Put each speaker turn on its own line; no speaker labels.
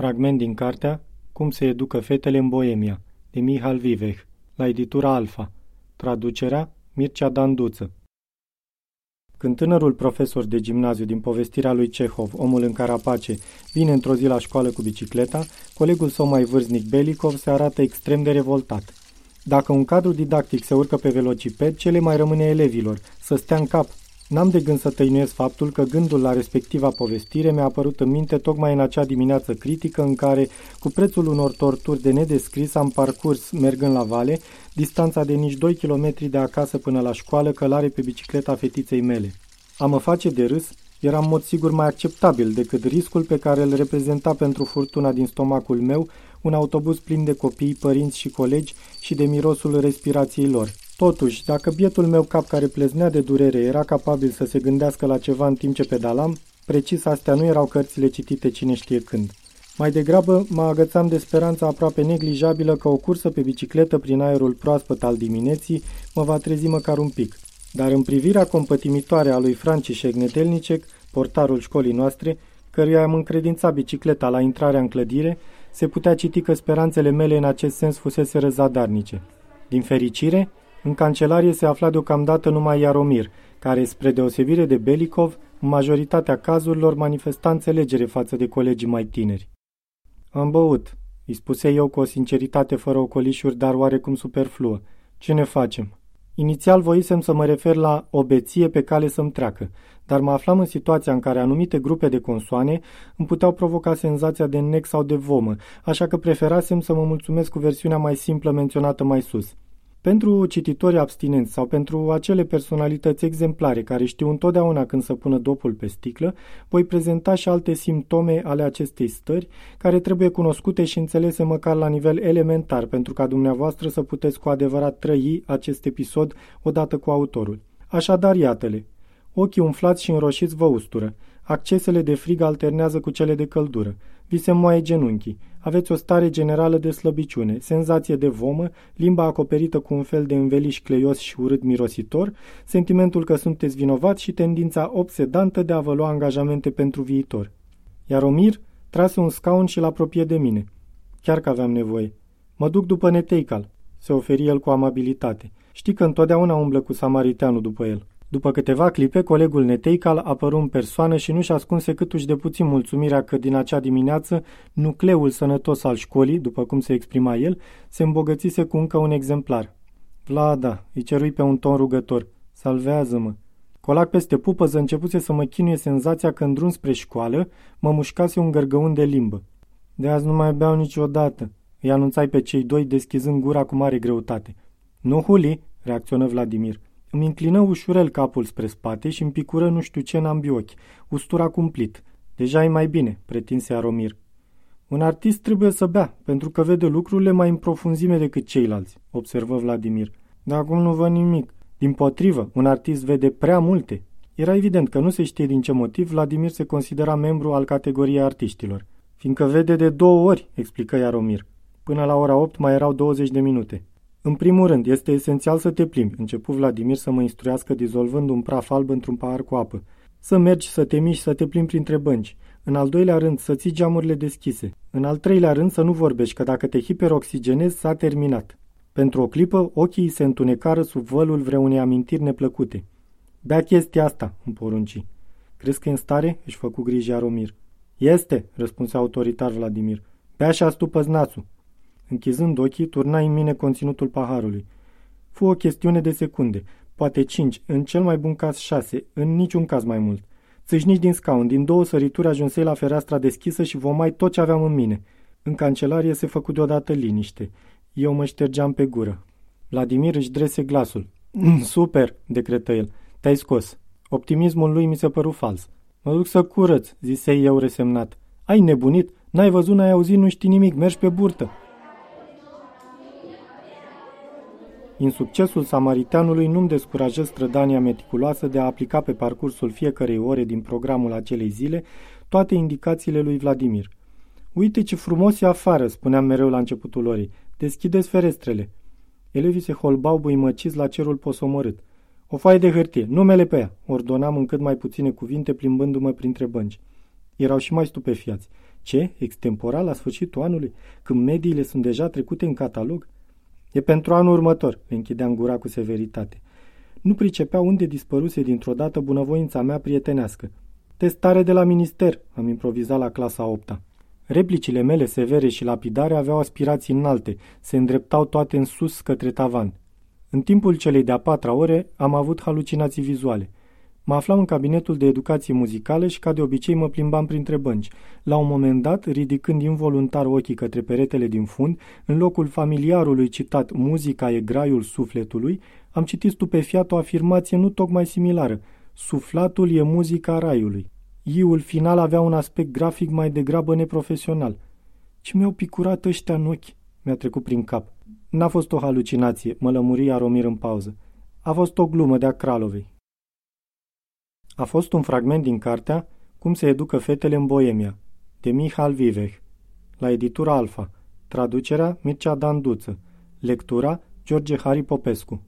Fragment din cartea Cum se educă fetele în Boemia, de Mihal Viveh, la editura Alfa. Traducerea Mircea Danduță. Când tânărul profesor de gimnaziu din povestirea lui Cehov, Omul în carapace, vine într-o zi la școală cu bicicleta, colegul său mai vârstnic Belikov se arată extrem de revoltat. Dacă un cadru didactic se urcă pe velociped, ce le mai rămâne elevilor? Să stea în cap, N-am de gând să tăinuiesc faptul că gândul la respectiva povestire mi-a apărut în minte tocmai în acea dimineață critică în care, cu prețul unor torturi de nedescris, am parcurs, mergând la vale, distanța de nici 2 km de acasă până la școală, călare pe bicicleta fetiței mele. A mă face de râs era în mod sigur mai acceptabil decât riscul pe care îl reprezenta pentru furtuna din stomacul meu un autobuz plin de copii, părinți și colegi și de mirosul respirației lor. Totuși, dacă bietul meu cap care pleznea de durere era capabil să se gândească la ceva în timp ce pedalam, precis astea nu erau cărțile citite cine știe când. Mai degrabă mă agățam de speranța aproape neglijabilă că o cursă pe bicicletă prin aerul proaspăt al dimineții mă va trezi măcar un pic. Dar în privirea compătimitoare a lui Francișec Nedelnicek, portarul școlii noastre, căruia am încredințat bicicleta la intrarea în clădire, se putea citi că speranțele mele în acest sens fusese răzadarnice. Din fericire, în cancelarie se afla deocamdată numai Iaromir, care, spre deosebire de Belikov, în majoritatea cazurilor manifesta înțelegere față de colegii mai tineri. Am băut, îi spuse eu cu o sinceritate fără ocolișuri, dar oarecum superfluă. Ce ne facem? Inițial voisem să mă refer la o beție pe cale să-mi treacă, dar mă aflam în situația în care anumite grupe de consoane îmi puteau provoca senzația de nec sau de vomă, așa că preferasem să mă mulțumesc cu versiunea mai simplă menționată mai sus – pentru cititorii abstinenți sau pentru acele personalități exemplare care știu întotdeauna când să pună dopul pe sticlă, voi prezenta și alte simptome ale acestei stări care trebuie cunoscute și înțelese măcar la nivel elementar pentru ca dumneavoastră să puteți cu adevărat trăi acest episod odată cu autorul. Așadar, iată-le. Ochii umflați și înroșiți vă ustură. Accesele de frig alternează cu cele de căldură. Vi se moaie genunchii. Aveți o stare generală de slăbiciune, senzație de vomă, limba acoperită cu un fel de înveliș cleios și urât mirositor, sentimentul că sunteți vinovat și tendința obsedantă de a vă lua angajamente pentru viitor. Iar Omir trase un scaun și l-apropie de mine. Chiar că aveam nevoie. Mă duc după Neteical, se oferi el cu amabilitate. Știi că întotdeauna umblă cu samariteanul după el. După câteva clipe, colegul Neteical apăru în persoană și nu-și ascunse câtuși de puțin mulțumirea că din acea dimineață nucleul sănătos al școlii, după cum se exprima el, se îmbogățise cu încă un exemplar. Vlada, îi cerui pe un ton rugător, salvează-mă. Colac peste pupăză începuse să mă chinuie senzația că în drum spre școală mă mușcase un gărgăun de limbă. De azi nu mai beau niciodată, îi anunțai pe cei doi deschizând gura cu mare greutate. Nu, Huli, reacționă Vladimir. Îmi înclină ușurel capul spre spate și îmi picură nu știu ce în ambii ochi. Ustura cumplit. Deja e mai bine, pretinse Aromir. Un artist trebuie să bea, pentru că vede lucrurile mai în profunzime decât ceilalți, observă Vladimir. Dar acum nu văd nimic. Din potrivă, un artist vede prea multe. Era evident că nu se știe din ce motiv Vladimir se considera membru al categoriei artiștilor. Fiindcă vede de două ori, explică Iaromir. Până la ora 8 mai erau 20 de minute. În primul rând, este esențial să te plimbi, începu Vladimir să mă instruiască dizolvând un praf alb într-un pahar cu apă. Să mergi, să te miști, să te plimbi printre bănci. În al doilea rând, să ții geamurile deschise. În al treilea rând, să nu vorbești, că dacă te hiperoxigenezi, s-a terminat. Pentru o clipă, ochii se întunecară sub vălul vreunei amintiri neplăcute. Bea chestia asta, îmi porunci. Crezi că e în stare? își făcu griji Aromir. Este, răspunse autoritar Vladimir. Bea și astupă nasul. Închizând ochii, turna în mine conținutul paharului. Fu o chestiune de secunde, poate cinci, în cel mai bun caz șase, în niciun caz mai mult. Țâșnici din scaun, din două sărituri ajunsei la fereastra deschisă și vomai tot ce aveam în mine. În cancelarie se făcu deodată liniște. Eu mă ștergeam pe gură. Vladimir își drese glasul. Super, decretă el. Te-ai scos. Optimismul lui mi se păru fals. Mă duc să curăț, zise eu resemnat. Ai nebunit? N-ai văzut, n-ai auzit, nu știi nimic, mergi pe burtă. Insuccesul samariteanului nu-mi descurajă strădania meticuloasă de a aplica pe parcursul fiecărei ore din programul acelei zile toate indicațiile lui Vladimir. Uite ce frumos e afară, spuneam mereu la începutul orei. Deschideți ferestrele. Elevii se holbau buimăciți la cerul posomorât. O foaie de hârtie, numele pe ea, ordonam în cât mai puține cuvinte plimbându-mă printre bănci. Erau și mai stupefiați. Ce? Extemporal la sfârșitul anului? Când mediile sunt deja trecute în catalog? E pentru anul următor, le închideam gura cu severitate. Nu pricepea unde dispăruse dintr-o dată bunăvoința mea prietenească. Testare de la minister, am improvizat la clasa 8 -a. Replicile mele severe și lapidare aveau aspirații înalte, se îndreptau toate în sus către tavan. În timpul celei de-a patra ore am avut halucinații vizuale. Mă aflam în cabinetul de educație muzicală și ca de obicei mă plimbam printre bănci. La un moment dat, ridicând involuntar ochii către peretele din fund, în locul familiarului citat Muzica e graiul sufletului, am citit stupefiat o afirmație nu tocmai similară. Suflatul e muzica raiului. Iul final avea un aspect grafic mai degrabă neprofesional. Ce mi-au picurat ăștia în ochi? Mi-a trecut prin cap. N-a fost o halucinație, mă lămuri Aromir în pauză. A fost o glumă de-a Kralovei. A fost un fragment din cartea Cum se educă fetele în Boemia, de Mihal Viveh, la editura Alfa, traducerea Mircea Danduță, lectura George Hari Popescu.